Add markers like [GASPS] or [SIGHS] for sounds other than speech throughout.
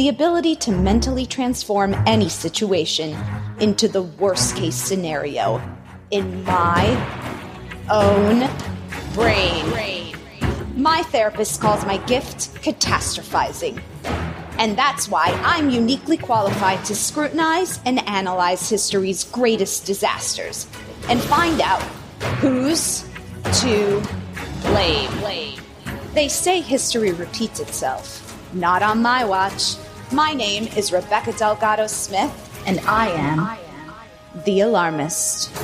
the ability to mentally transform any situation into the worst case scenario in my own brain. My therapist calls my gift catastrophizing. And that's why I'm uniquely qualified to scrutinize and analyze history's greatest disasters and find out who's to blame. They say history repeats itself. Not on my watch. My name is Rebecca Delgado Smith, and I am the alarmist.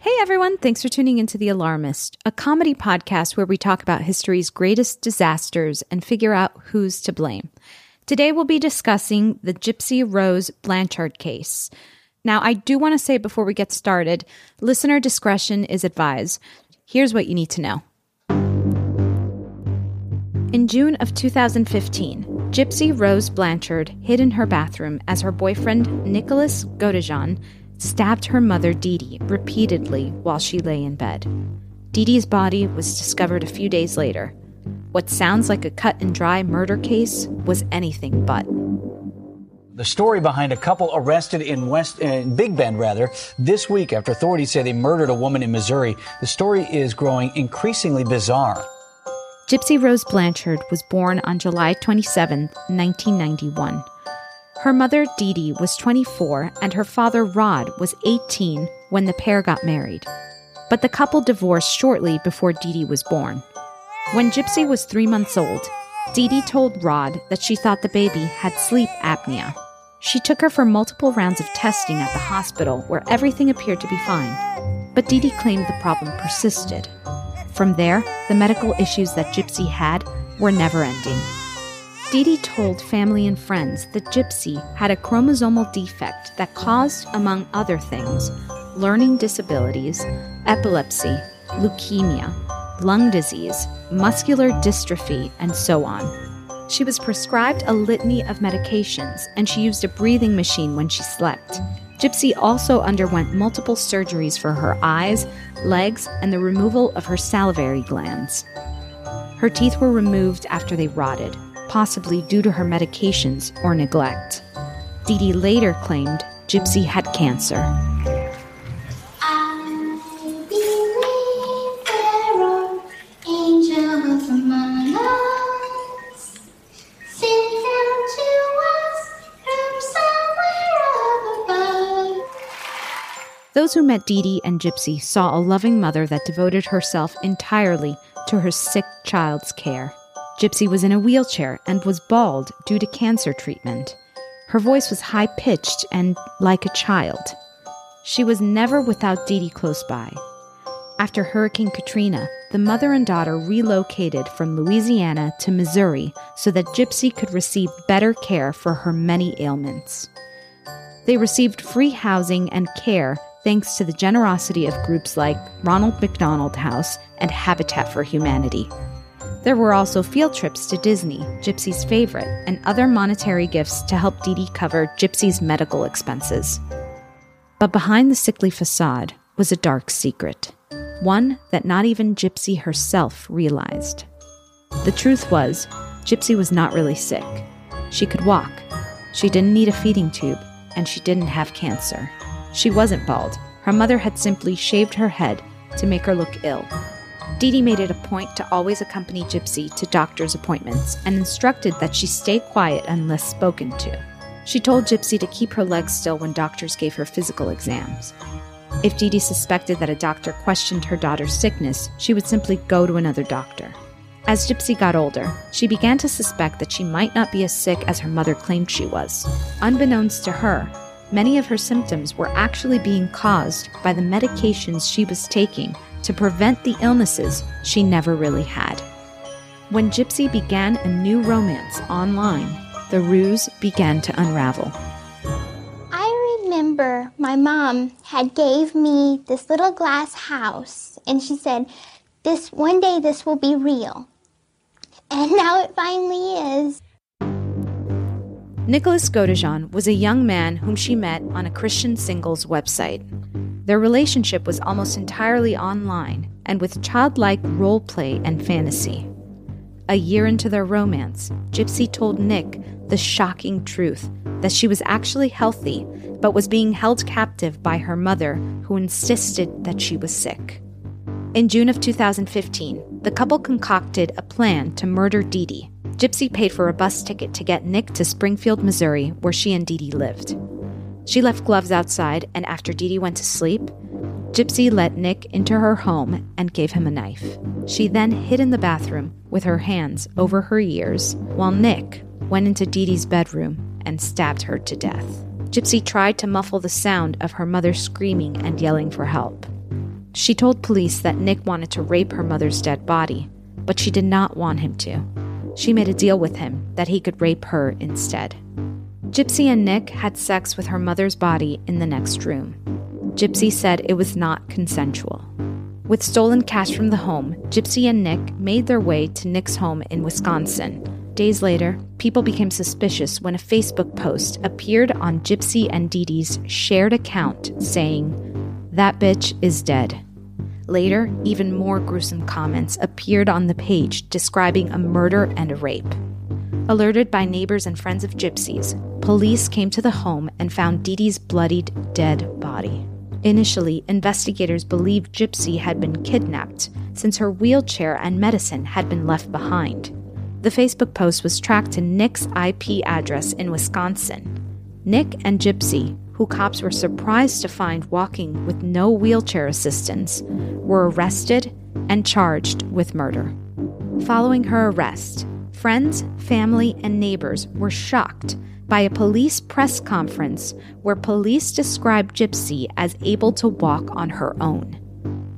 Hey everyone, thanks for tuning into The Alarmist, a comedy podcast where we talk about history's greatest disasters and figure out who's to blame. Today we'll be discussing the Gypsy Rose Blanchard case. Now, I do want to say before we get started, listener discretion is advised. Here's what you need to know. In June of 2015, Gypsy Rose Blanchard hid in her bathroom as her boyfriend, Nicholas Godejohn, stabbed her mother, Dee Dee, repeatedly while she lay in bed. Dee Dee's body was discovered a few days later. What sounds like a cut and dry murder case was anything but. The story behind a couple arrested in West in Big Bend rather this week after authorities say they murdered a woman in Missouri. The story is growing increasingly bizarre. Gypsy Rose Blanchard was born on July 27, 1991. Her mother, Dee Dee, was 24 and her father, Rod, was 18 when the pair got married. But the couple divorced shortly before Dee Dee was born. When Gypsy was three months old, Dee Dee told Rod that she thought the baby had sleep apnea. She took her for multiple rounds of testing at the hospital where everything appeared to be fine. But Dee Dee claimed the problem persisted. From there, the medical issues that Gypsy had were never ending. Dee Dee told family and friends that Gypsy had a chromosomal defect that caused, among other things, learning disabilities, epilepsy, leukemia, lung disease, muscular dystrophy, and so on. She was prescribed a litany of medications and she used a breathing machine when she slept. Gypsy also underwent multiple surgeries for her eyes, legs, and the removal of her salivary glands. Her teeth were removed after they rotted, possibly due to her medications or neglect. Dee Dee later claimed Gypsy had cancer. Those who met Dee Dee and Gypsy saw a loving mother that devoted herself entirely to her sick child's care. Gypsy was in a wheelchair and was bald due to cancer treatment. Her voice was high pitched and like a child. She was never without Dee Dee close by. After Hurricane Katrina, the mother and daughter relocated from Louisiana to Missouri so that Gypsy could receive better care for her many ailments. They received free housing and care thanks to the generosity of groups like Ronald McDonald House and Habitat for Humanity. There were also field trips to Disney, Gypsy's favorite, and other monetary gifts to help Dee Dee cover Gypsy's medical expenses. But behind the sickly facade was a dark secret, one that not even Gypsy herself realized. The truth was, Gypsy was not really sick. She could walk, she didn't need a feeding tube, and she didn't have cancer. She wasn't bald. Her mother had simply shaved her head to make her look ill. Dee Dee made it a point to always accompany Gypsy to doctor's appointments and instructed that she stay quiet unless spoken to. She told Gypsy to keep her legs still when doctors gave her physical exams. If Dee Dee suspected that a doctor questioned her daughter's sickness, she would simply go to another doctor. As Gypsy got older, she began to suspect that she might not be as sick as her mother claimed she was. Unbeknownst to her, many of her symptoms were actually being caused by the medications she was taking to prevent the illnesses she never really had. When Gypsy began a new romance online, the ruse began to unravel. I remember my mom had gave me this little glass house and she said, "This one day this will be real." And [LAUGHS] now it finally is. Nicholas Godejohn was a young man whom she met on a Christian singles website. Their relationship was almost entirely online and with childlike role play and fantasy. A year into their romance, Gypsy told Nick the shocking truth that she was actually healthy but was being held captive by her mother, who insisted that she was sick. In June of 2015, the couple concocted a plan to murder Dee Dee. Gypsy paid for a bus ticket to get Nick to Springfield, Missouri, where she and Dee Dee lived. She left gloves outside, and after Dee Dee went to sleep, Gypsy let Nick into her home and gave him a knife. She then hid in the bathroom with her hands over her ears, while Nick went into Dee Dee's bedroom and stabbed her to death. Gypsy tried to muffle the sound of her mother screaming and yelling for help. She told police that Nick wanted to rape her mother's dead body, but she did not want him to. She made a deal with him that he could rape her instead. Gypsy and Nick had sex with her mother's body in the next room. Gypsy said it was not consensual. With stolen cash from the home, Gypsy and Nick made their way to Nick's home in Wisconsin. Days later, people became suspicious when a Facebook post appeared on Gypsy and Dee Dee's shared account saying, That bitch is dead. Later, even more gruesome comments appeared on the page describing a murder and a rape. Alerted by neighbors and friends of Gypsy's, police came to the home and found Dee's bloodied, dead body. Initially, investigators believed Gypsy had been kidnapped since her wheelchair and medicine had been left behind. The Facebook post was tracked to Nick's IP address in Wisconsin. Nick and Gypsy, who cops were surprised to find walking with no wheelchair assistance, were arrested and charged with murder. Following her arrest, friends, family, and neighbors were shocked by a police press conference where police described Gypsy as able to walk on her own.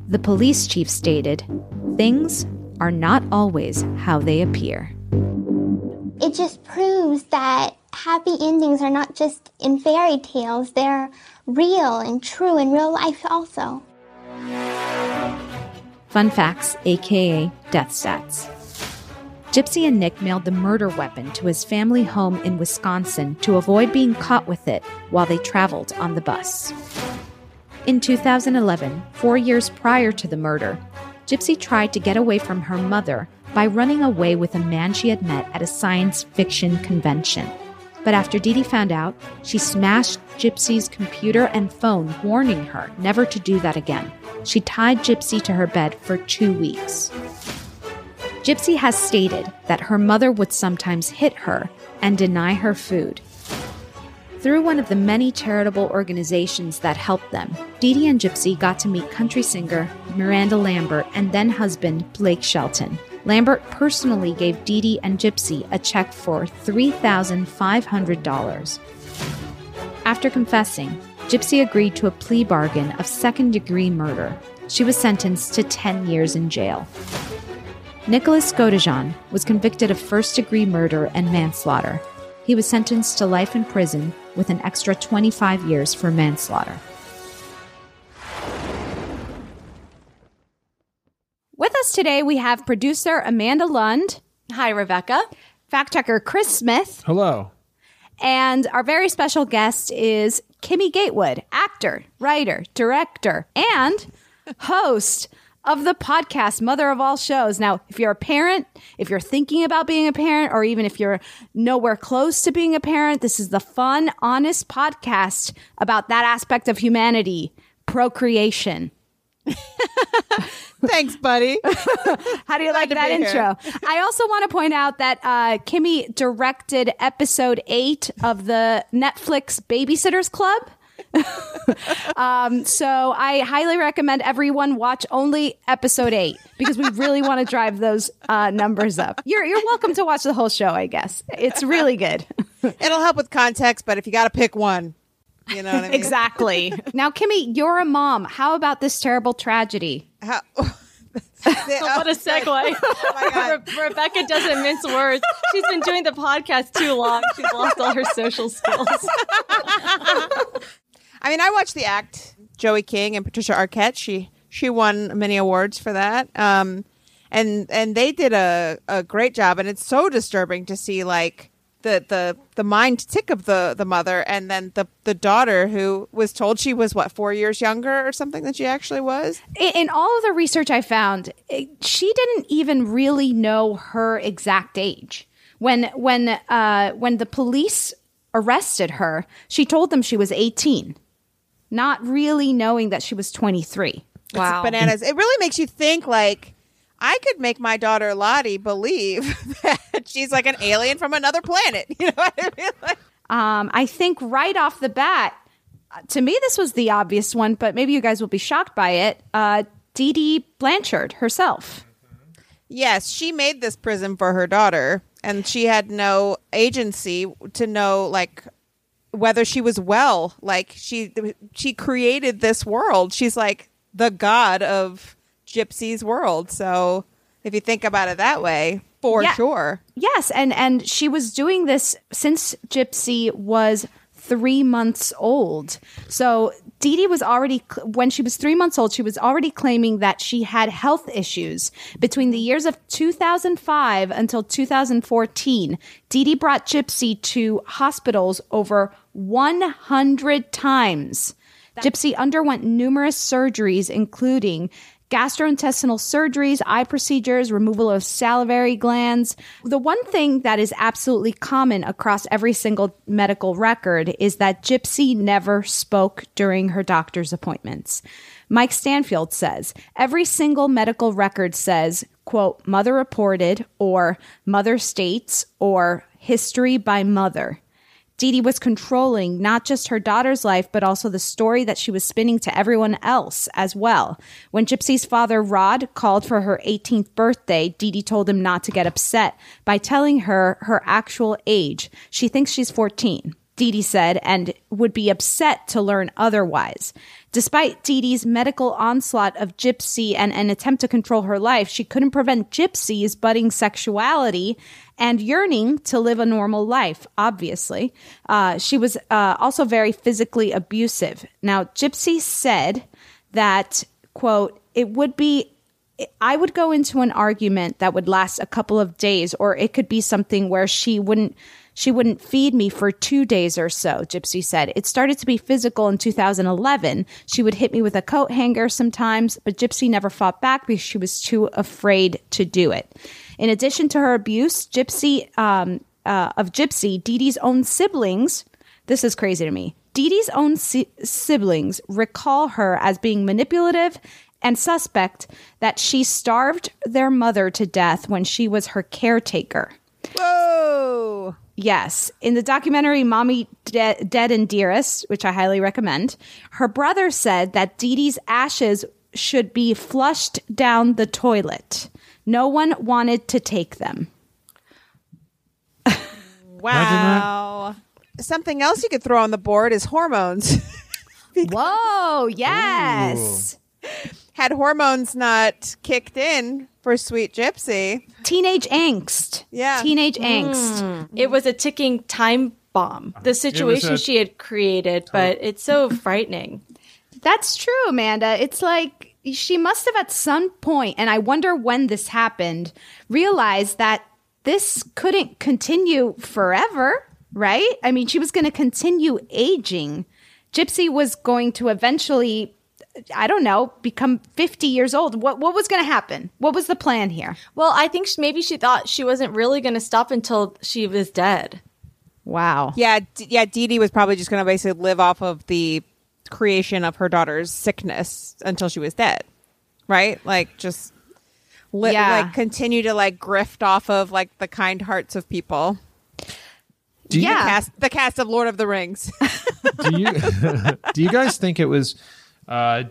The police chief stated, Things are not always how they appear. It just proves that happy endings are not just in fairy tales, they're real and true in real life also. Fun facts, aka death stats. Gypsy and Nick mailed the murder weapon to his family home in Wisconsin to avoid being caught with it while they traveled on the bus. In 2011, four years prior to the murder, Gypsy tried to get away from her mother by running away with a man she had met at a science fiction convention. But after Dee found out, she smashed Gypsy's computer and phone, warning her never to do that again. She tied Gypsy to her bed for two weeks. Gypsy has stated that her mother would sometimes hit her and deny her food. Through one of the many charitable organizations that helped them, Dee Dee and Gypsy got to meet country singer Miranda Lambert and then husband Blake Shelton. Lambert personally gave Dee Dee and Gypsy a check for $3,500. After confessing, Gypsy agreed to a plea bargain of second degree murder. She was sentenced to 10 years in jail. Nicholas Godejohn was convicted of first degree murder and manslaughter. He was sentenced to life in prison with an extra 25 years for manslaughter. With us today, we have producer Amanda Lund. Hi, Rebecca. Fact checker Chris Smith. Hello. And our very special guest is Kimmy Gatewood, actor, writer, director, and host of the podcast Mother of All Shows. Now, if you're a parent, if you're thinking about being a parent, or even if you're nowhere close to being a parent, this is the fun, honest podcast about that aspect of humanity procreation. [LAUGHS] Thanks, buddy. [LAUGHS] How do you like that intro? I also want to point out that uh, Kimmy directed episode eight of the Netflix Babysitters Club. [LAUGHS] um, so I highly recommend everyone watch only episode eight because we really want to drive those uh, numbers up. You're you're welcome to watch the whole show. I guess it's really good. It'll help with context, but if you got to pick one, you know what I mean. exactly. Now, Kimmy, you're a mom. How about this terrible tragedy? How- [LAUGHS] [LAUGHS] what a segue. Oh Re- Rebecca doesn't mince words. She's been doing the podcast too long. She's lost all her social skills. [LAUGHS] I mean, I watched the act. Joey King and Patricia Arquette. She she won many awards for that. Um, and and they did a, a great job. And it's so disturbing to see like the the the mind tick of the the mother, and then the the daughter who was told she was what four years younger or something than she actually was. In, in all of the research I found, it- she didn't even really know her exact age. When when uh, when the police arrested her, she told them she was 18, not really knowing that she was 23. It's bananas. It really makes you think like I could make my daughter Lottie believe [LAUGHS] that she's like an alien from another planet. [LAUGHS] You know what I mean? Like, Um, I think right off the bat, to me, this was the obvious one, but maybe you guys will be shocked by it. Uh, Dee Dee Blanchard herself. yes, she made this prison for her daughter, and she had no agency to know like whether she was well. Like she she created this world. She's like the god of Gypsy's world. So if you think about it that way, for Yeah. sure. Yes, and and she was doing this since Gypsy was three months old. So Dee Dee was already when she was three months old, she was already claiming that she had health issues between the years of 2005 until 2014. Dee Dee brought Gypsy to hospitals over 100 times. Gypsy underwent numerous surgeries, including gastrointestinal surgeries, eye procedures, removal of salivary glands. The one thing that is absolutely common across every single medical record is that Gypsy never spoke during her doctor's appointments. Mike Stanfield says every single medical record says, quote, mother reported or mother states or history by mother. Dee Dee was controlling not just her daughter's life, but also the story that she was spinning to everyone else as well. When Gypsy's father, Rod, called for her 18th birthday, Dee Dee told him not to get upset by telling her her actual age. She thinks she's 14. Dee Dee said, and would be upset to learn otherwise. Despite Dee Dee's medical onslaught of Gypsy and an attempt to control her life, she couldn't prevent Gypsy's budding sexuality and yearning to live a normal life, obviously. Uh, she was uh, also very physically abusive. Now, Gypsy said that, quote, it would be I would go into an argument that would last a couple of days, or it could be something where she wouldn't she wouldn't feed me for two days or so, Gypsy said. It started to be physical in 2011. She would hit me with a coat hanger sometimes, but Gypsy never fought back because she was too afraid to do it. In addition to her abuse, Gypsy um, uh, of Gypsy, Dee Dee's own siblings, this is crazy to me. Dee Dee's own si- siblings recall her as being manipulative and suspect that she starved their mother to death when she was her caretaker. Whoa. Yes. In the documentary Mommy De- Dead and Dearest, which I highly recommend, her brother said that Dee Dee's ashes should be flushed down the toilet. No one wanted to take them. [LAUGHS] Wow. Something else you could throw on the board is hormones. [LAUGHS] Whoa, yes. Had hormones not kicked in for Sweet Gypsy, Teenage angst. Yeah. Teenage mm. angst. It was a ticking time bomb. The situation a- she had created, but it's so [LAUGHS] frightening. That's true, Amanda. It's like she must have at some point, and I wonder when this happened, realized that this couldn't continue forever, right? I mean, she was going to continue aging. Gypsy was going to eventually, I don't know, become 50 years old. What, what was going to happen? What was the plan here? Well, I think sh- maybe she thought she wasn't really going to stop until she was dead. Wow. Yeah, D- yeah. Dee Dee was probably just going to basically live off of the creation of her daughter's sickness until she was dead, right? Like just li- Yeah. like continue to like grift off of like the kind hearts of people. Do you- The cast, the cast of Lord of the Rings. do you [LAUGHS] do you guys think it was uh,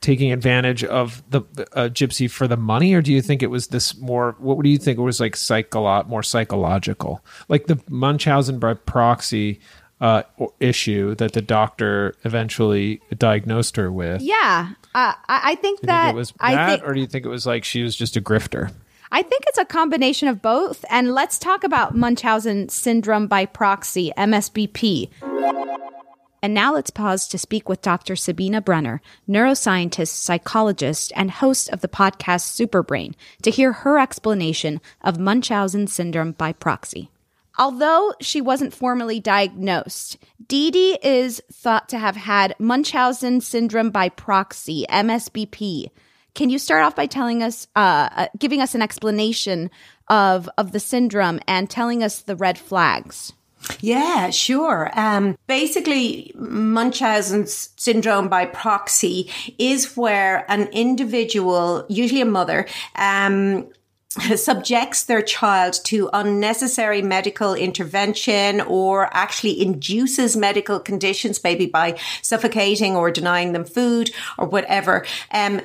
taking advantage of the uh, Gypsy for the money, or do you think it was this more? What do you think it was like? Psycho more psychological, like the Munchausen by proxy uh, issue that the doctor eventually diagnosed her with. Yeah. Uh, I, think that think it was I that, think or do you think it was like she was just a grifter? I think it's a combination of both. And let's talk about Munchausen syndrome by proxy, MSBP. And now let's pause to speak with Dr. Sabina Brennan, neuroscientist, psychologist, and host of the podcast Superbrain, to hear her explanation of Munchausen syndrome by proxy. Although she wasn't formally diagnosed, Dee Dee is thought to have had Munchausen syndrome by proxy, MSBP. Can you start off by telling us, uh, uh, giving us an explanation of of the syndrome and telling us the red flags? Yeah, sure. Um, basically, Munchausen's syndrome by proxy is where an individual, usually a mother, um, subjects their child to unnecessary medical intervention or actually induces medical conditions, maybe by suffocating or denying them food or whatever. Um,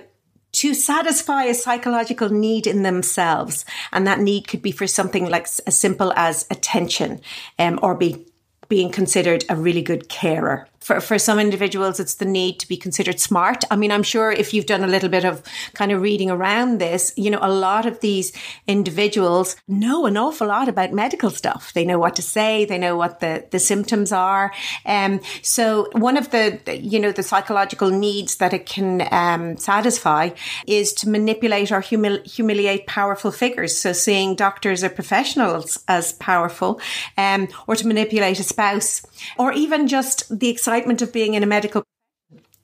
to satisfy a psychological need in themselves. And that need could be for something like as simple as attention um, or be being considered a really good carer. For, for some individuals, it's the need to be considered smart. I mean, I'm sure if you've done a little bit of kind of reading around this, you know, a lot of these individuals know an awful lot about medical stuff. They know what to say. They know what the, the symptoms are. Um, so one of the, you know, the psychological needs that it can um, satisfy is to manipulate or humil- humiliate powerful figures. So seeing doctors or professionals as powerful, um, or to manipulate a spouse, or even just the excitement of being in a medical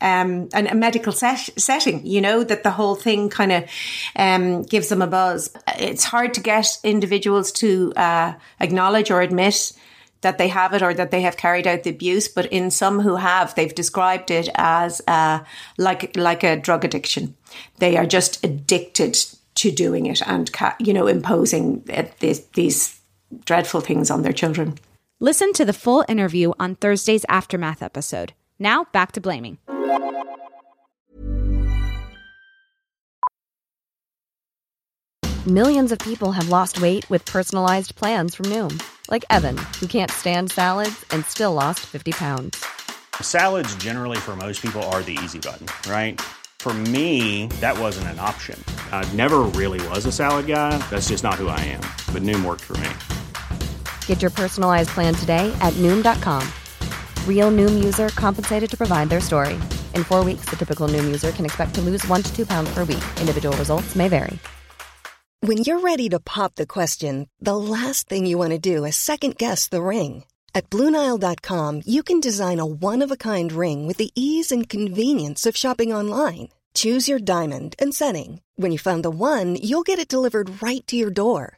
um, an, a medical set, setting, you know, that the whole thing kind of um, gives them a buzz. It's hard to get individuals to uh, acknowledge or admit that they have it or that they have carried out the abuse, but in some who have, they've described it as uh, like like a drug addiction. They are just addicted to doing it and you know imposing uh, these dreadful things on their children. Listen to the full interview on Thursday's Aftermath episode. Now back to blaming. Millions of people have lost weight with personalized plans from Noom, like Evan, who can't stand salads and still lost 50 pounds. Salads, generally, for most people, are the easy button, right? For me, that wasn't an option. I never really was a salad guy. That's just not who I am. But Noom worked for me. Get your personalized plan today at Noom.com. Real Noom user compensated to provide their story. In four weeks, the typical Noom user can expect to lose one to two pounds per week. Individual results may vary. When you're ready to pop the question, the last thing you want to do is second guess the ring. At Bluenile.com, you can design a one of a kind ring with the ease and convenience of shopping online. Choose your diamond and setting. When you find the one, you'll get it delivered right to your door.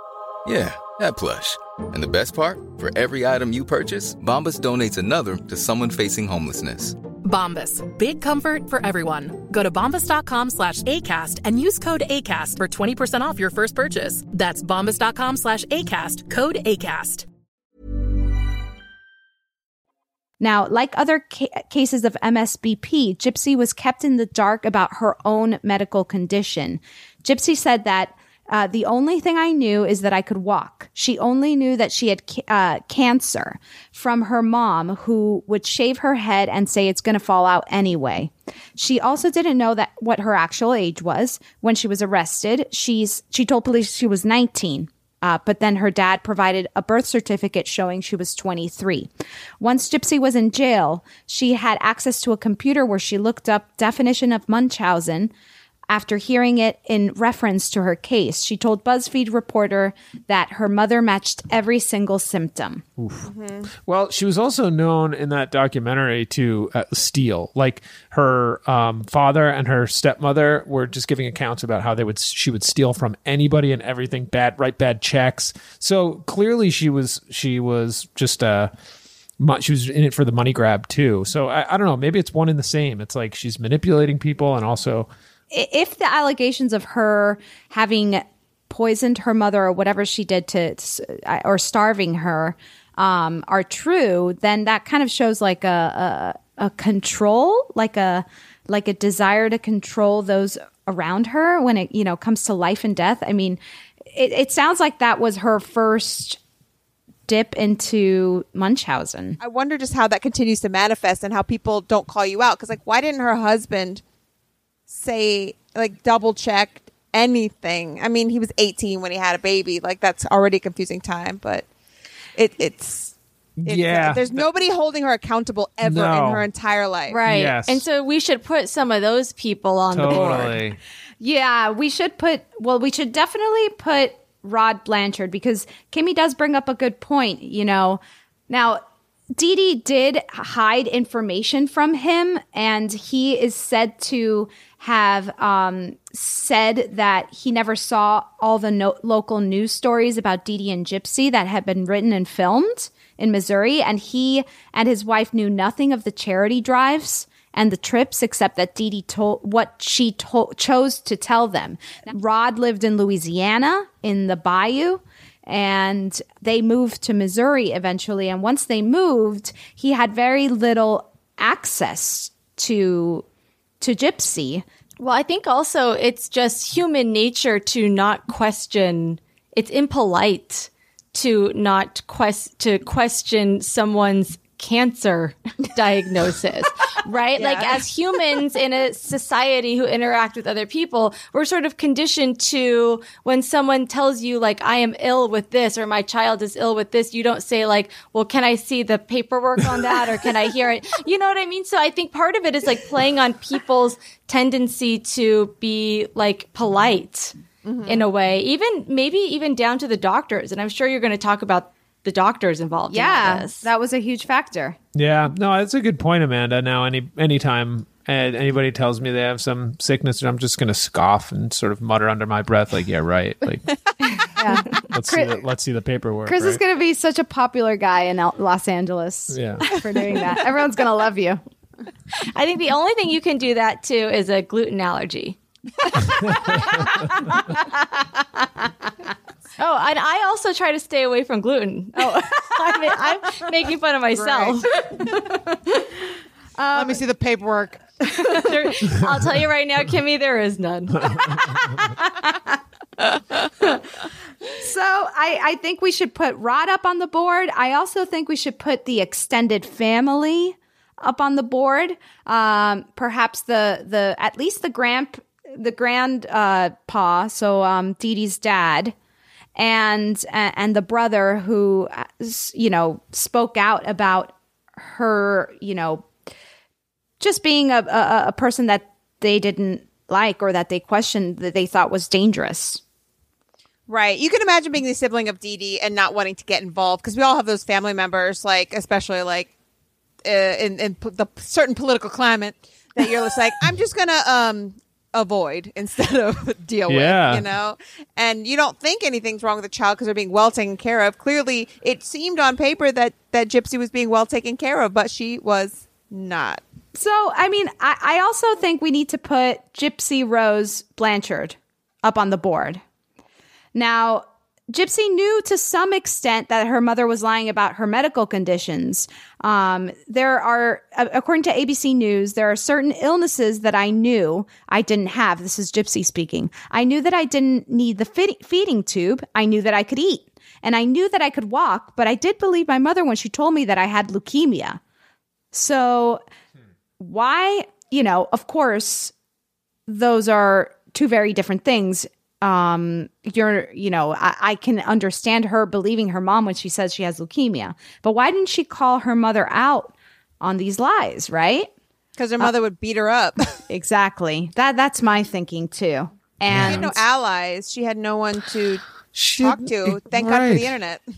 Yeah, that plush. And the best part? For every item you purchase, Bombas donates another to someone facing homelessness. Bombas. Big comfort for everyone. Go to bombas.com slash ACAST and use code ACAST for 20% off your first purchase. That's bombas.com slash ACAST. Code ACAST. Now, like other ca- cases of MSBP, Gypsy was kept in the dark about her own medical condition. Gypsy said that uh, the only thing I knew is that I could walk. She only knew that she had ca- uh, cancer from her mom, who would shave her head and say it's going to fall out anyway. She also didn't know that what her actual age was when she was arrested. She's she told police she was 19. Uh, but then her dad provided a birth certificate showing she was 23. Once Gypsy was in jail, she had access to a computer where she looked up definition of Munchausen after hearing it in reference to her case. She told BuzzFeed reporter that her mother matched every single symptom. Well, she was also known in that documentary to uh, steal. Like her um, father and her stepmother were just giving accounts about how they would she would steal from anybody and everything, bad write bad checks. So clearly, she was she was just uh mo- she was in it for the money grab too. So I, I don't know. Maybe it's one and the same. It's like she's manipulating people and also I- If the allegations of her having poisoned her mother or whatever she did to, or starving her um, are true, then that kind of shows like a, a a control, like a like a desire to control those around her when it you know comes to life and death. I mean, it, it sounds like that was her first dip into Munchausen. I wonder just how that continues to manifest and how people don't call you out. Because, like, why didn't her husband say, like, double check anything? I mean, he was 18 when he had a baby. Like, that's already a confusing time, but it, it's. it's- Yeah. There's nobody holding her accountable ever No. in her entire life. Right. Yes. And so we should put some of those people on the board. Yeah, we should put, well, we should definitely put Rod Blanchard because Kimmy does bring up a good point, you know. Now, Dee Dee did hide information from him, and he is said to have um, said that he never saw all the no- local news stories about Dee Dee and Gypsy that had been written and filmed in Missouri, and he and his wife knew nothing of the charity drives and the trips except that Dee Dee told what she to- chose to tell them. Rod lived in Louisiana in the bayou and they moved to Missouri eventually and once they moved he had very little access to to Gypsy. Well, I think also it's just human nature to not question. It's impolite to not quest to question someone's cancer [LAUGHS] diagnosis, right? Like as humans in a society who interact with other people, we're sort of conditioned to when someone tells you like I am ill with this or my child is ill with this, you don't say like, "Well, can I see the paperwork on that or can I hear it?" [LAUGHS] You know what I mean? So I think part of it is like playing on people's tendency to be like polite mm-hmm. in a way, even maybe even down to the doctors. And I'm sure you're going to talk about the doctors involved. in Yeah, this. that was a huge factor. Yeah, no, that's a good point, Amanda. Now, any anytime uh, anybody tells me they have some sickness, I'm just going to scoff and sort of mutter under my breath, like, "Yeah, right." Like, [LAUGHS] let's see, the, let's see the paperwork. Chris is going to be such a popular guy in L- Los Angeles Yeah. for doing that. Everyone's going to love you. [LAUGHS] I think the only thing you can do that to is a gluten allergy. [LAUGHS] Oh, and I also try to stay away from gluten. Oh, [LAUGHS] I'm, I'm making fun of myself. [LAUGHS] Let me see the paperwork. [LAUGHS] There- I'll tell you right now, Kimmy, there is none. So I, I think we should put Rod up on the board. I also think we should put the extended family up on the board. Um, perhaps the the at least the grand the grand uh. So um, Dee Dee's dad and and the brother who uh, you know spoke out about her you know just being a, a, a person that they didn't like or that they questioned that they thought was dangerous. Right. You can imagine being the sibling of Dee and not wanting to get involved because we all have those family members, like especially like uh, in in p- the certain political climate that you're just like, I'm just gonna um avoid [LAUGHS] instead of [LAUGHS] deal Yeah. with, you know. And you don't think anything's wrong with the child because they're being well taken care of. Clearly, it seemed on paper that that Gypsy was being well taken care of, but she was not. So, I mean, I, I also think we need to put Gypsy Rose Blanchard up on the board. Now, Gypsy knew to some extent that her mother was lying about her medical conditions. Um, there are, according to ABC News, there are certain illnesses that I knew I didn't have. This is Gypsy speaking. I knew that I didn't need the feed- feeding tube. I knew that I could eat. And I knew that I could walk, but I did believe my mother when she told me that I had leukemia. So, why, you know, of course, those are two very different things. Um, you're, you know, I, I can understand her believing her mom when she says she has leukemia, but why didn't she call her mother out on these lies, right? Because her mother would beat her up. [LAUGHS] exactly. That that's my thinking too. she And had no allies. She had no one to [SIGHS] talk to. Thank God for the internet. [LAUGHS]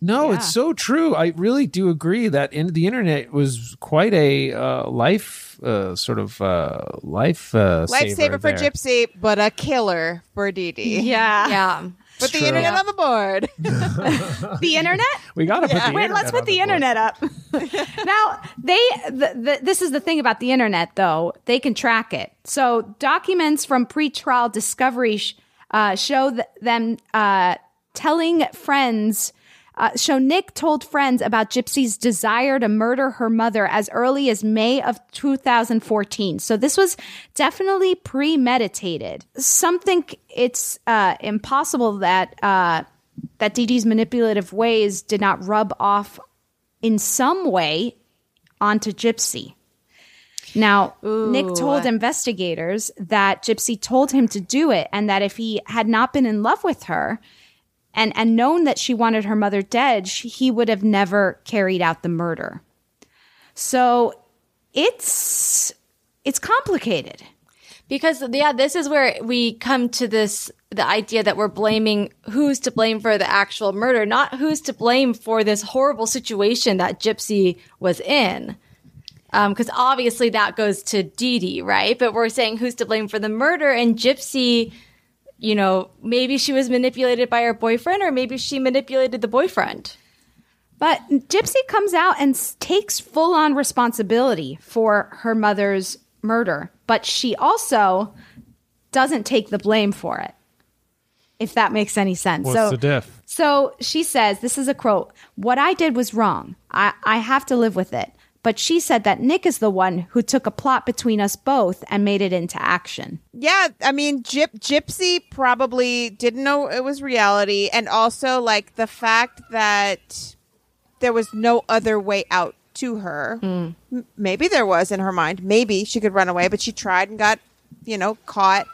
No, Yeah. it's so true. I really do agree that in, the internet was quite a uh, life uh, sort of uh, life uh, Lifesaver saver for. Gypsy, but a killer for Dee Dee. [LAUGHS] yeah, Yeah. Put the true. internet on the board. [LAUGHS] [LAUGHS] the internet. We got to put the Wait, internet let's put on the, board. internet up. now, they the, the, this is the thing about the internet though. They can track it. So, documents from pretrial discovery sh- uh, show th- them uh, telling friends uh, show Nick told friends about Gypsy's desire to murder her mother as early as May of 2014. So this was definitely premeditated. Something it's uh, impossible that uh, that Dee Dee's manipulative ways did not rub off in some way onto Gypsy. Now, Nick told investigators that Gypsy told him to do it and that if he had not been in love with her and, and known that she wanted her mother dead, she, he would have never carried out the murder. So it's it's complicated. Because yeah, this is where we come to this the idea that we're blaming who's to blame for the actual murder, not who's to blame for this horrible situation that Gypsy was in. Um, because obviously that goes to Dee Dee, right? But we're saying who's to blame for the murder, and Gypsy, you know, maybe she was manipulated by her boyfriend, or maybe she manipulated the boyfriend. But Gypsy comes out and takes full on responsibility for her mother's murder, but she also doesn't take the blame for it. If that makes any sense. What's so the diff? So she says, this is a quote, what I did was wrong. I, I have to live with it. But she said that Nick is the one who took a plot between us both and made it into action. Yeah, I mean, Gyp- Gypsy probably didn't know it was reality, and also like the fact that there was no other way out to her. Hmm. M- maybe there was in her mind. Maybe she could run away, but she tried and got, you know, caught.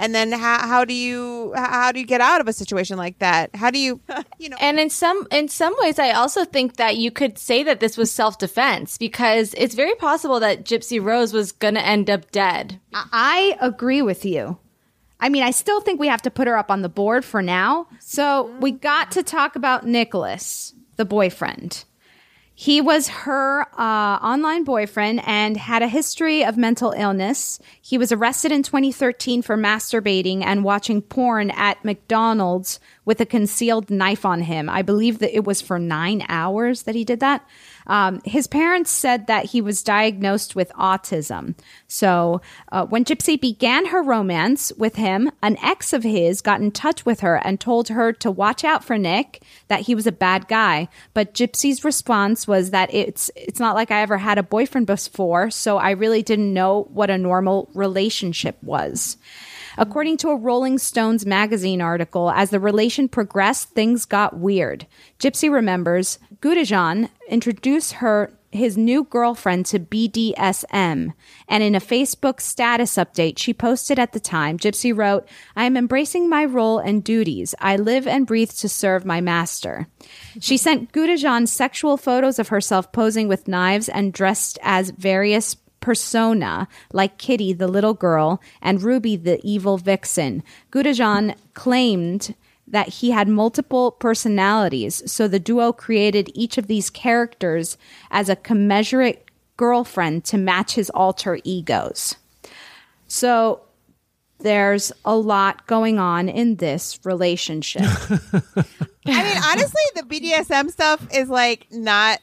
And then how how do you how do you get out of a situation like that? How do you, [LAUGHS] you know? And in some in some ways, I also think that you could say that this was self defense because it's very possible that Gypsy Rose was going to end up dead. I agree with you. I mean, I still think we have to put her up on the board for now. So we got to talk about Nicholas, the boyfriend. He was her uh, online boyfriend and had a history of mental illness. He was arrested in 2013 for masturbating and watching porn at McDonald's with a concealed knife on him. I believe that it was for nine hours that he did that. Um, his parents said that he was diagnosed with autism. So uh, when Gypsy began her romance with him, an ex of his got in touch with her and told her to watch out for Nick, that he was a bad guy. But Gypsy's response was that it's it's not like I ever had a boyfriend before, so I really didn't know what a normal relationship was. According to a Rolling Stones magazine article, as the relation progressed, things got weird. Gypsy remembers Godejohn introduced her his new girlfriend to BDSM. And in a Facebook status update she posted at the time, Gypsy wrote, I am embracing my role and duties. I live and breathe to serve my master. She sent Godejohn sexual photos of herself posing with knives and dressed as various persona, like Kitty, the little girl, and Ruby, the evil vixen. Godejohn claimed that he had multiple personalities, so the duo created each of these characters as a commensurate girlfriend to match his alter egos. So there's a lot going on in this relationship. [LAUGHS] I mean, honestly, the BDSM stuff is like not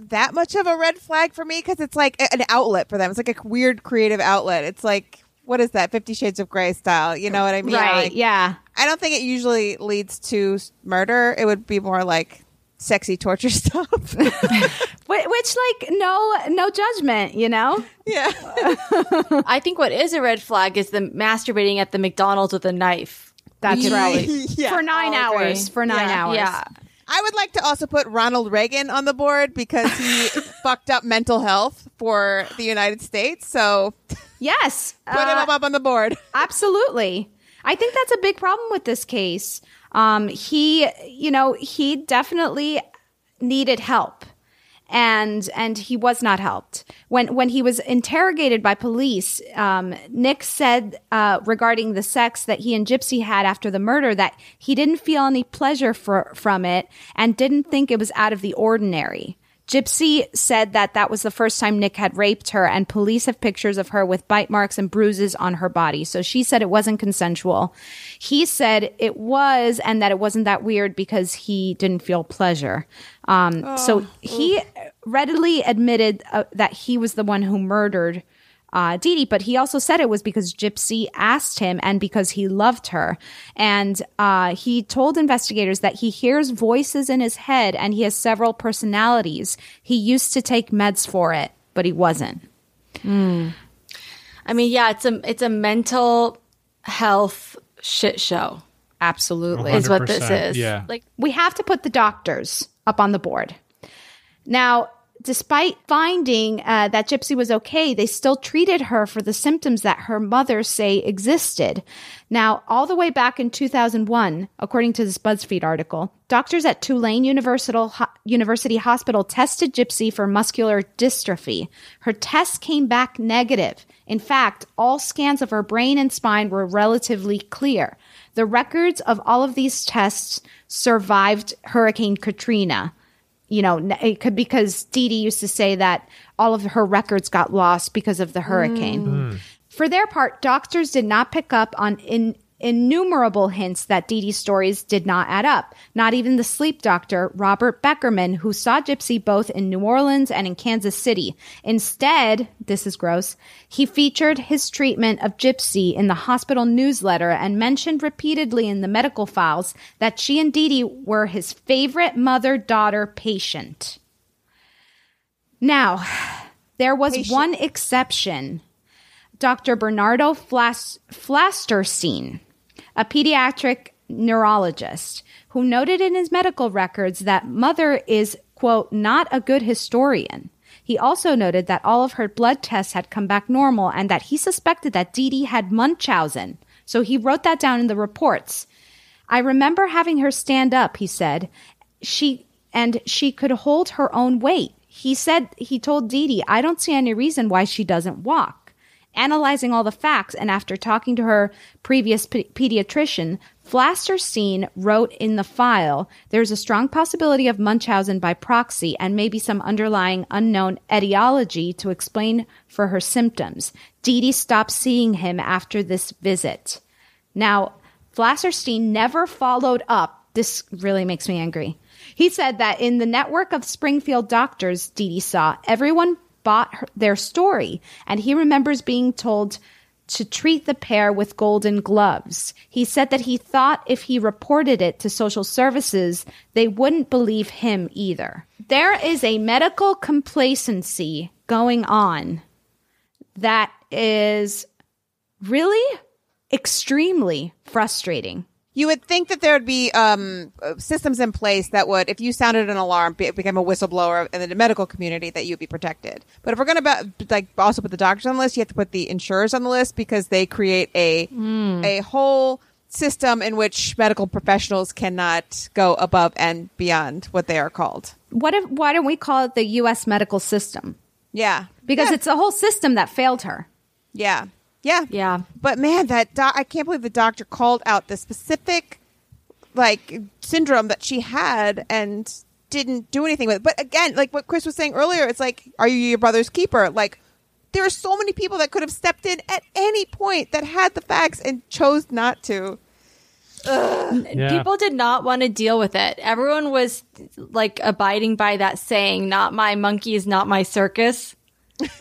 that much of a red flag for me because it's like an outlet for them. It's like a weird creative outlet. It's like what is that Fifty Shades of Grey style? You know what I mean? Right, Like, yeah. I don't think it usually leads to murder. It would be more like sexy torture [LAUGHS] stuff. [LAUGHS] Which, like, no, no judgment, you know? Yeah. [LAUGHS] I think what is a red flag is the masturbating at the McDonald's with a knife. That's right. Yeah. For nine all agree. hours. For nine Yeah. hours. Yeah. I would like to also put Ronald Reagan on the board because he [LAUGHS] fucked up mental health for the United States. So Yes. put him uh, up on the board. [LAUGHS] Absolutely. I think that's a big problem with this case. Um, he, you know, he definitely needed help. And and he was not helped when when he was interrogated by police. Um, Nick said uh, regarding the sex that he and Gypsy had after the murder that he didn't feel any pleasure for, from it and didn't think it was out of the ordinary. Gypsy said that that was the first time Nick had raped her, and police have pictures of her with bite marks and bruises on her body. So she said it wasn't consensual. He said it was, and that it wasn't that weird because he didn't feel pleasure. Um, so he readily admitted uh, that he was the one who murdered uh, Dee Dee, but he also said it was because Gypsy asked him and because he loved her. And uh, he told investigators that he hears voices in his head and he has several personalities. He used to take meds for it, but he wasn't. Mm. I mean, yeah, it's a it's a mental health shit show. Absolutely. Is what this is. yeah. Like we have to put the doctors up on the board. Now, despite finding uh, that Gypsy was okay, they still treated her for the symptoms that her mother say existed. Now, all the way back in 2001, according to this BuzzFeed article, doctors at Tulane University, University Hospital tested Gypsy for muscular dystrophy. Her tests came back negative. In fact, all scans of her brain and spine were relatively clear. The records of all of these tests survived Hurricane Katrina. You know, it could because Dee Dee used to say that all of her records got lost because of the hurricane. Mm. For their part, doctors did not pick up on in, innumerable hints that Dee Dee's stories did not add up. Not even the sleep doctor, Robert Beckerman, who saw Gypsy both in New Orleans and in Kansas City. Instead, this is gross, he featured his treatment of Gypsy in the hospital newsletter and mentioned repeatedly in the medical files that she and Dee Dee were his favorite mother daughter patient. Now, there was one exception. Dr. Bernardo Flas- Flasterstein, a pediatric neurologist, who noted in his medical records that mother is, quote, not a good historian. He also noted that all of her blood tests had come back normal and that he suspected that Dee Dee had Munchausen. So he wrote that down in the reports. I remember having her stand up, he said. She and she could hold her own weight. He said he told Dee Dee, I don't see any reason why she doesn't walk. Analyzing all the facts and after talking to her previous pe- pediatrician, Flasterstein wrote in the file, there's a strong possibility of Munchausen by proxy and maybe some underlying unknown etiology to explain for her symptoms. Dee Dee stopped seeing him after this visit. Now, Flasterstein never followed up this really makes me angry. He said that in the network of Springfield doctors Dee Dee saw, everyone bought her, their story, and he remembers being told to treat the pair with golden gloves. He said that he thought if he reported it to social services, they wouldn't believe him either. There is a medical complacency going on that is really extremely frustrating. You would think that there would be um, uh, systems in place that would, if you sounded an alarm, be, became a whistleblower in the medical community, that you'd be protected. But if we're going to like also put the doctors on the list, you have to put the insurers on the list because they create a a whole system in which medical professionals cannot go above and beyond what they are called. What if why don't we call it the US medical system? Yeah. Because it's a whole system that failed her. Yeah. Yeah. Yeah. But man, that doc- I can't believe the doctor called out the specific like syndrome that she had and didn't do anything with it. But again, like what Chris was saying earlier, it's like, are you your brother's keeper? Like there are so many people that could have stepped in at any point that had the facts and chose not to. Yeah. People did not want to deal with it. Everyone was like abiding by that saying, not my monkey is not my circus.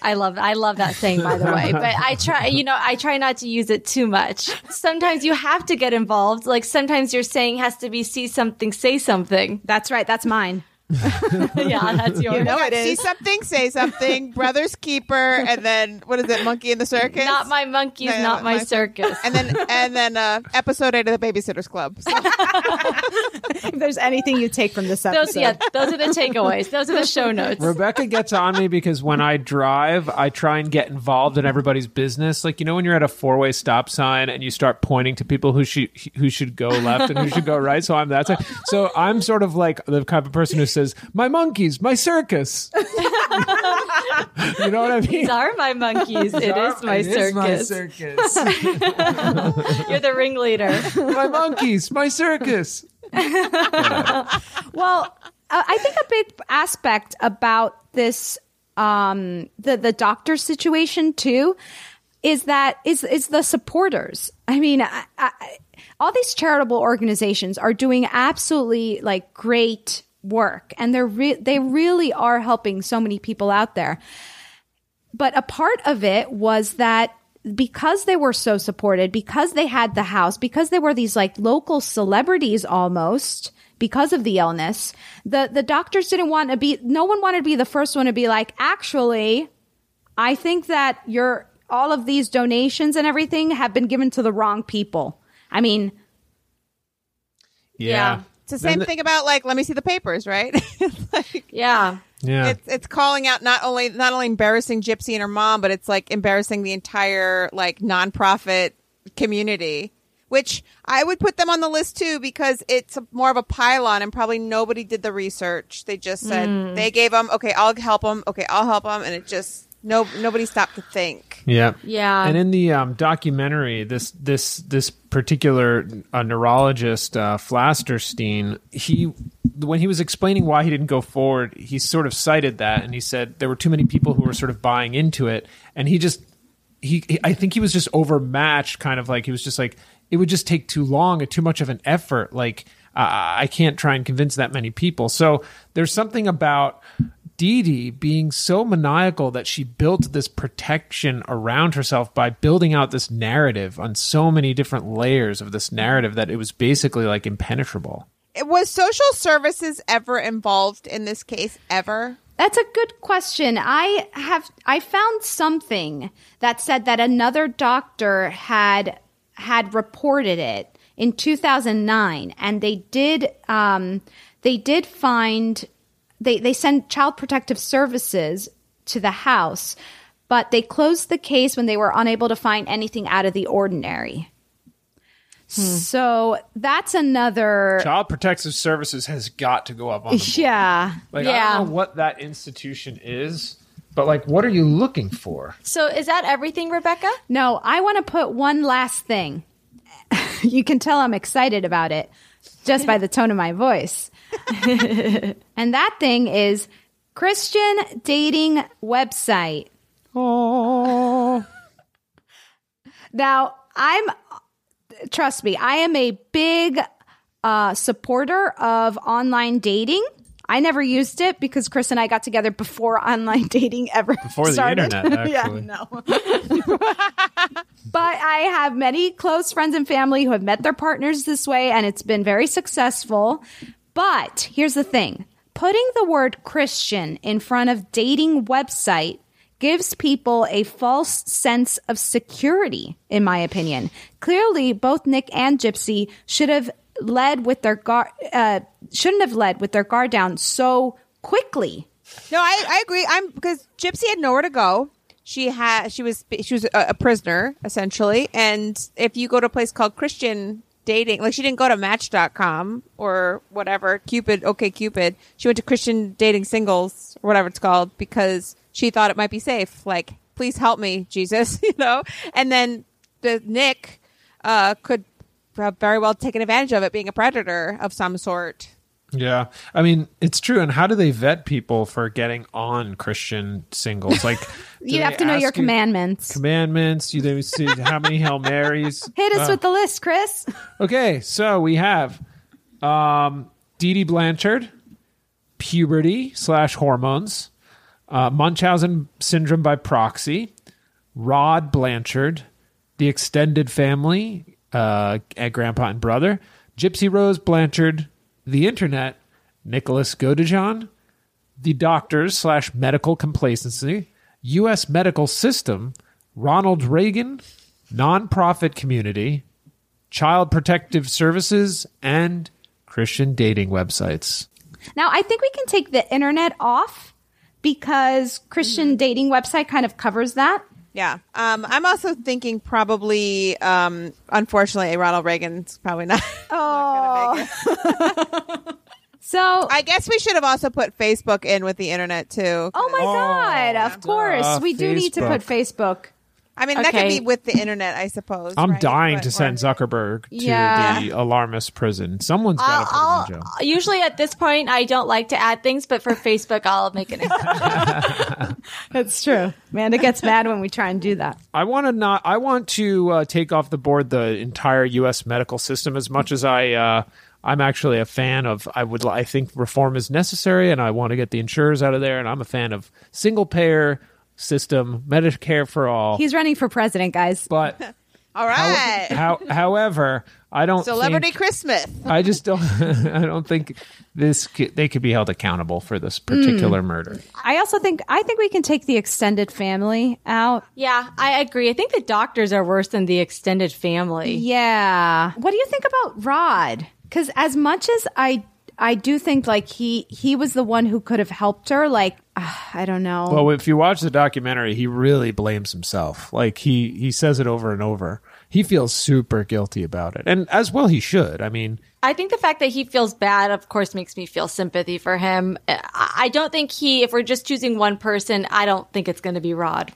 I love I love that saying by the way, but I try you know I try not to use it too much. Sometimes you have to get involved. Like sometimes your saying has to be see something say something. That's right. That's mine. [LAUGHS] yeah, that's yours. You know it is. See something, say something. [LAUGHS] Brother's keeper, and then what is it? Monkey in the circus. Not my monkeys, No, not my, circus. And then and then uh, episode eight of the Babysitters Club. So- if there's anything you take from this episode. Those yeah, those are the takeaways. Those are the show notes. Rebecca gets on me because when I drive, I try and get involved in everybody's business. Like you know, when you're at a four way stop sign and you start pointing to people who should who should go left and who should go right. So I'm that side. So I'm sort of like the kind of person who says, "My monkeys, my circus." [LAUGHS] you know what I mean? These are my monkeys. It is my It is my circus. circus. [LAUGHS] You're the ringleader. [LAUGHS] my monkeys, my circus. well, uh, I think a big aspect about this, um, the the doctor situation too, is that is is the supporters. I mean, I, I, all these charitable organizations are doing absolutely like great work, and they're re- they really are helping so many people out there. But a part of it was that because they were so supported, because they had the house, because they were these like local celebrities almost because of the illness, the, the doctors didn't want to be, no one wanted to be the first one to be like, actually, I think that your, all of these donations and everything have been given to the wrong people. I mean, Yeah. It's the same Then- thing about like, let me see the papers, right? [LAUGHS] yeah. Yeah. It's it's calling out not only not only embarrassing Gypsy and her mom, but it's like embarrassing the entire like nonprofit community. Which I would put them on the list too because it's a, more of a pylon and probably nobody did the research. They just said Mm. they gave them okay, I'll help them. Okay, I'll help them, and it just no nobody stopped to think. Yeah. Yeah. And in the um, documentary, this this this particular uh, neurologist, uh, Flasterstein, he when he was explaining why he didn't go forward, he sort of cited that, and he said there were too many people who were sort of buying into it, and he just he, he I think he was just overmatched, kind of like he was just like it would just take too long and too much of an effort, like. Uh, I can't try and convince that many people. So there's something about Dee Dee being so maniacal that she built this protection around herself by building out this narrative on so many different layers of this narrative that it was basically like impenetrable. Was social services ever involved in this case ever? That's a good question. I have I found something that said that another doctor had had reported it in 2009 and they did um, they did find they they sent child protective services to the house but they closed the case when they were unable to find anything out of the ordinary. Hmm. So that's another Child Protective Services has got to go up on the board. yeah. Like I don't know what that institution is, but like what are you looking for? So is that everything, Rebecca? No, I want to put one last thing. [LAUGHS] you can tell I'm excited about it just by the tone of my voice. [LAUGHS] and that thing is Christian dating website. Oh. Now, I'm trust me, I am a big a supporter of online dating. I never used it because Chris and I got together before online [LAUGHS] dating ever Before the started. internet, [LAUGHS] yeah, no. but I have many close friends and family who have met their partners this way, and it's been very successful. But here's the thing putting the word Christian in front of dating website gives people a false sense of security, in my opinion. Clearly, both Nick and Gypsy should have led with their guard, uh, shouldn't have led with their guard down so quickly. No, I, I agree. I'm because Gypsy had nowhere to go. She had she was she was a, a prisoner essentially, and if you go to a place called Christian dating, like she didn't go to Match.com or whatever Cupid, okay Cupid. She went to Christian dating singles or whatever it's called because she thought it might be safe. Like, please help me, Jesus, [LAUGHS] you know. And then the Nick uh, could have very well taken advantage of it, being a predator of some sort. Yeah, I mean it's true. And how do they vet people for getting on Christian singles? Like, [LAUGHS] You have to know your commandments. Commandments. You they see how many hail marys? [LAUGHS] Hit us Uh, with the list, Chris. Okay, so we have um, Dee Dee Blanchard, puberty slash hormones, uh, Munchausen syndrome by proxy, Rod Blanchard, the extended family, uh, and grandpa and brother, Gypsy Rose Blanchard, the internet, Nicholas Godejohn, the doctors slash medical complacency, U.S. medical system, Ronald Reagan, nonprofit community, child protective services, and Christian dating websites. Now, I think we can take the internet off because Christian dating website kind of covers that. Yeah. Um, I'm also thinking probably, um, unfortunately, Ronald Reagan's probably not. [LAUGHS] Oh. [LAUGHS] so I guess we should have also put Facebook in with the internet too. Oh my God. Of course. Uh, we do need to put Facebook. I mean, that could Okay. be with the internet, I suppose. I'm right? dying But- to send Zuckerberg to Yeah. the alarmist prison. Someone's got to I'll, put him in jail. I'll- usually at this point, I don't like to add things, but for Facebook, I'll make an [LAUGHS] exception. That's true. Amanda gets mad when we try and do that. I want to not. I want to uh, take off the board the entire U.S. medical system as much as I. Uh, I'm actually a fan of. I would. I think reform is necessary, and I want to get the insurers out of there. And I'm a fan of single payer system, Medicare for all. He's running for president, guys. But [LAUGHS] All right. how, however, I don't. Celebrity think- Chris Smith. I just don't. [LAUGHS] I don't think this. c- They could be held accountable for this hmm. particular murder. I also think I think we can take the extended family out. yeah, I agree. I think the doctors are worse than the extended family. Yeah. What do you think about Rod? Because as much as I I do think like he he was the one who could have helped her. Like ah, I don't know. Well, if you watch the documentary, he really blames himself. Like he he says it over and over. He feels super guilty about it, and as well he should. I mean, I think the fact that he feels bad, of course, makes me feel sympathy for him. I I don't think he, if we're just choosing one person, I don't think it's going to be Rod.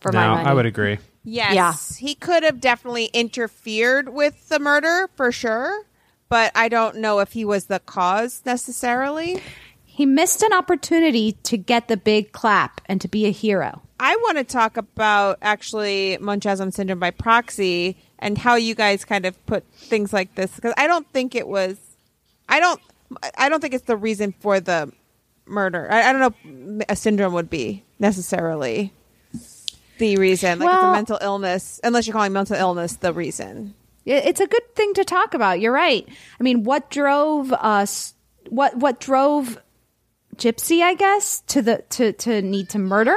For no, my money, I would agree. Yes. Yeah. He could have definitely interfered with the murder for sure, but I don't know if he was the cause necessarily. he missed an opportunity to get the big clap and to be a hero. I want to talk about actually Munchausen syndrome by proxy and how you guys kind of put things like this because I don't think it was. I don't. I don't think it's the reason for the murder. I, I don't know. A syndrome would be necessarily the reason. Like it's a mental illness, unless you're calling mental illness the reason. It- It's a good thing to talk about. You're right. I mean, what drove us? What what drove Gypsy? I guess to the to to need to murder.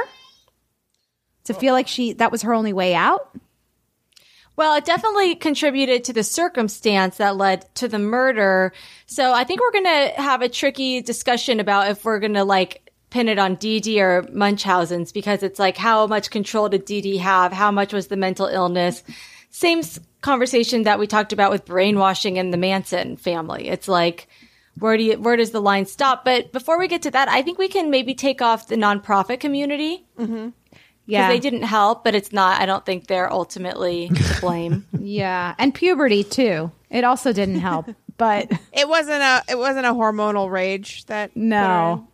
To feel like she that was her only way out. Well, it definitely contributed to the circumstance that led to the murder. So I think we're going to have a tricky discussion about if we're going to like pin it on Dee or Munchausen's because it's like how much control did Dee have? How much was the mental illness? Same conversation that we talked about with brainwashing and the Manson family. It's like, where do you, where does the line stop? But before we get to that, I think we can maybe take off the nonprofit community. Mm-hmm. Because they didn't help, but it's not, I don't think they're ultimately to [LAUGHS] blame. Yeah, and puberty too. It also didn't help, [LAUGHS] but It wasn't a. It wasn't a hormonal rage that. no.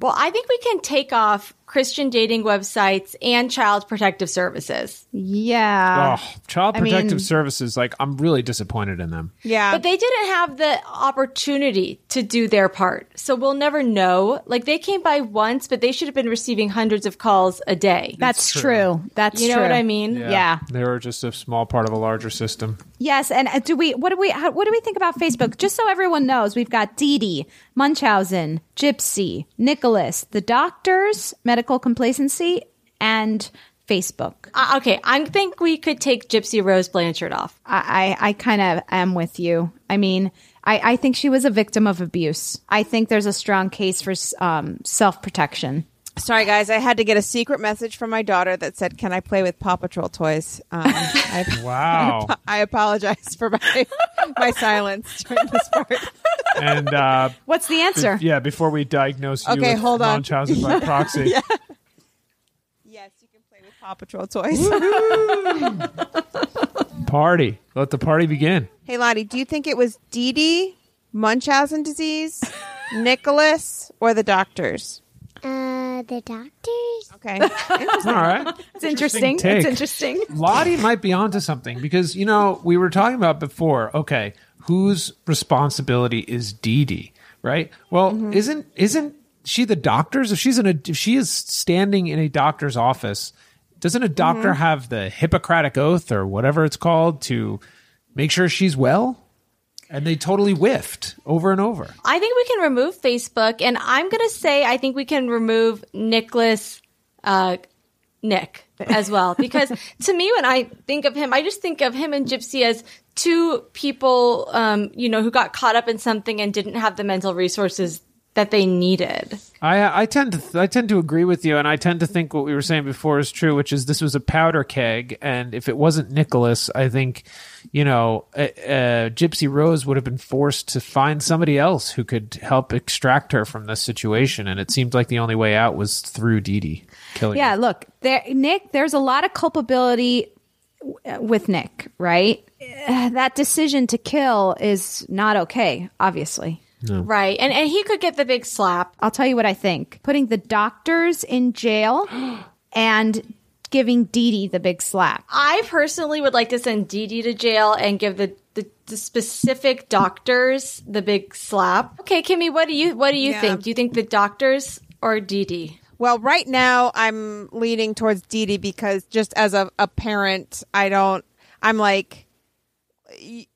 Well, I think we can take off Christian dating websites, and child protective services. Yeah. oh, child I mean- protective services. Like, I'm really disappointed in them. Yeah. But they didn't have the opportunity to do their part. So we'll never know. Like they came by once, but they should have been receiving hundreds of calls a day. That's true. true. That's You know true. what I mean? Yeah. They were just a small part of a larger system. Yes, and uh, do we? What do we? How, what do we think about Facebook? Just so everyone knows, we've got Dee Dee, Munchausen, Gypsy, Nicholas, the doctors, medical complacency, and Facebook. Uh, okay, I think we could take Gypsy Rose Blanchard off. I, I, I kind of am with you. I mean, I, I think she was a victim of abuse. I think there's a strong case for um, self protection. Sorry, guys. I had to get a secret message from my daughter that said, "Can I play with Paw Patrol toys?" Um, I, [LAUGHS] Wow. [LAUGHS] I apologize for my my silence during this part. And uh, What's the answer? be- yeah, before we diagnose you Okay, with hold on. Munchausen by [LAUGHS] proxy. Yeah. Yes, you can play with Paw Patrol toys. Party. Let the party begin. hey, Lottie, do you think it was Dee Dee, Munchausen disease, Nicholas, or the doctors? Uh, the doctors? Okay. [LAUGHS] All right. It's interesting. take. It's interesting. Lottie might be onto something because you know we were talking about before. Okay, whose responsibility is Dee Dee? Right. Well, Mm-hmm. isn't isn't she the doctor's? If she's in a if she is standing in a doctor's office, doesn't a doctor Mm-hmm. have the Hippocratic oath or whatever it's called to make sure she's well? And they totally whiffed over and over. I think we can remove Facebook, and I'm going to say I think we can remove Nicholas, uh, Nick as well, [LAUGHS] because to me, when I think of him, I just think of him and Gypsy as two people, um, you know, who got caught up in something and didn't have the mental resources that they needed. I I tend to I tend to agree with you, and I tend to think what we were saying before is true, which is this was a powder keg, and if it wasn't Nicholas, I think you know uh, uh, Gypsy Rose would have been forced to find somebody else who could help extract her from this situation, and it seemed like the only way out was through Dee Dee killing. Yeah, her. look, there, Nick. There's a lot of culpability with Nick, right? That decision to kill is not okay. Obviously, Right. And, and he could get the big slap. I'll tell you what I think: putting the doctors in jail [GASPS] and giving Dee Dee the big slap. I personally would like to send Dee Dee to jail and give the, the, the specific doctors the big slap. Okay, Kimmy, what do you what do you Yeah. think? Do you think the doctors or Dee Dee? Well, right now I'm leaning towards Dee Dee because just as a, a parent, I don't. I'm like, y-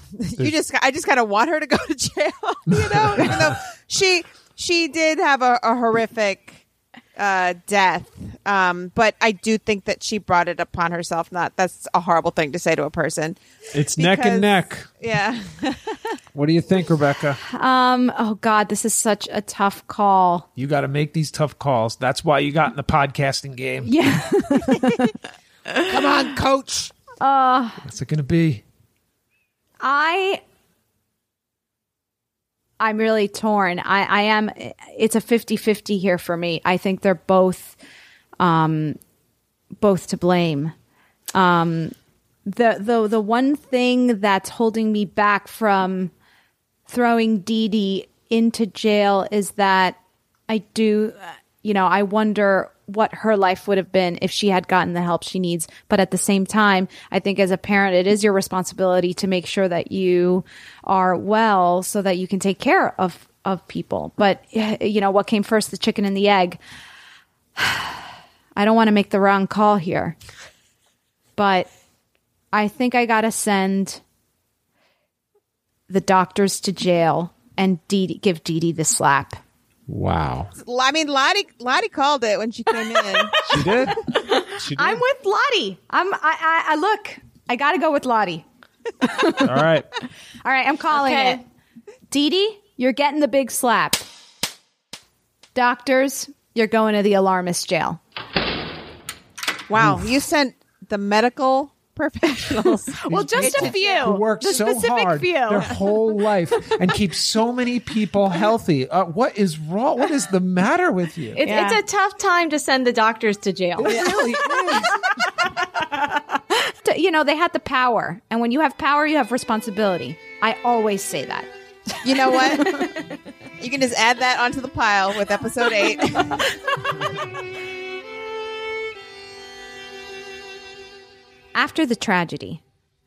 [LAUGHS] you just. I just kind of want her to go to jail, [LAUGHS] you know. Even though she she did have a, a horrific uh, death, um, but I do think that she brought it upon herself. Not that's a horrible thing to say to a person. it's neck and neck. Yeah. [LAUGHS] What do you think, Rebecca? Um. Oh God, this is such a tough call. You got to make these tough calls. That's why you got in the podcasting game. Yeah. Come on, coach. Uh. What's it going to be? I I'm really torn. I, I am it's a 50-50 here for me. I think they're both um both to blame. Um the the the one thing that's holding me back from throwing Dee Dee into jail is that I do you know, I wonder what her life would have been if she had gotten the help she needs. But at the same time, I think as a parent, it is your responsibility to make sure that you are well so that you can take care of, of people. But, you know, what came first, the chicken and the egg? [SIGHS] I don't want to make the wrong call here. But I think I got to send the doctors to jail and Dee Dee, give Dee Dee the slap. Wow. I mean, Lottie Lottie called it when she came in. [LAUGHS] She did. She did. I'm with Lottie. I'm. I. I, I look. I got to go with Lottie. [LAUGHS] All right. [LAUGHS] All right. I'm calling Okay. it. Dee Dee, you're getting the big slap. Doctors, you're going to the alarmist jail. Wow, you sent the medical professionals. [LAUGHS] Well, just a few. who work the so specific hard few. their whole life and keep so many people healthy. Uh, what is wrong? What is the matter with you? It, It's a tough time to send the doctors to jail. It really [LAUGHS] To- you know, they had the power, and when you have power, you have responsibility. I always say that. You know what? you can just add that onto the pile with episode eight. [LAUGHS] After the tragedy,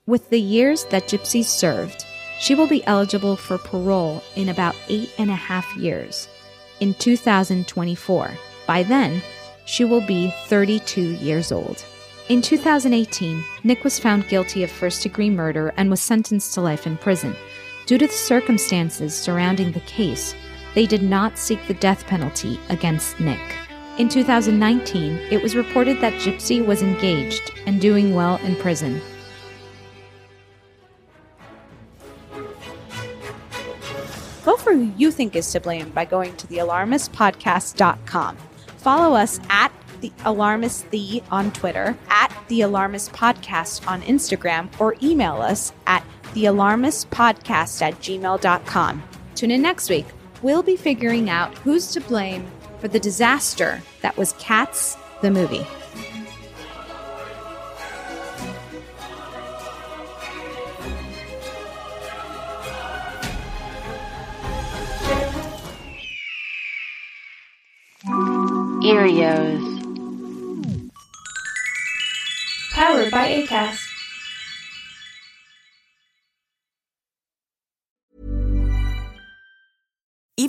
with the years that Gypsy served, she will be eligible for parole in about eight and a half years in 2024. By then, she will be 32 years old. In 2018, Nick was found guilty of first degree murder and was sentenced to life in prison. Due to the circumstances surrounding the case, they did not seek the death penalty against Nick. In 2019, it was reported that Gypsy was engaged and doing well in prison. Vote for who you think is to blame by going to thealarmistpodcast.com. Follow us at the Alarmist The on Twitter, at The Alarmist Podcast on Instagram, or email us at thealarmistpodcast at gmail.com. Tune in next week. We'll be figuring out who's to blame for the disaster that was Cats, the movie. Earios. Powered by ACAST.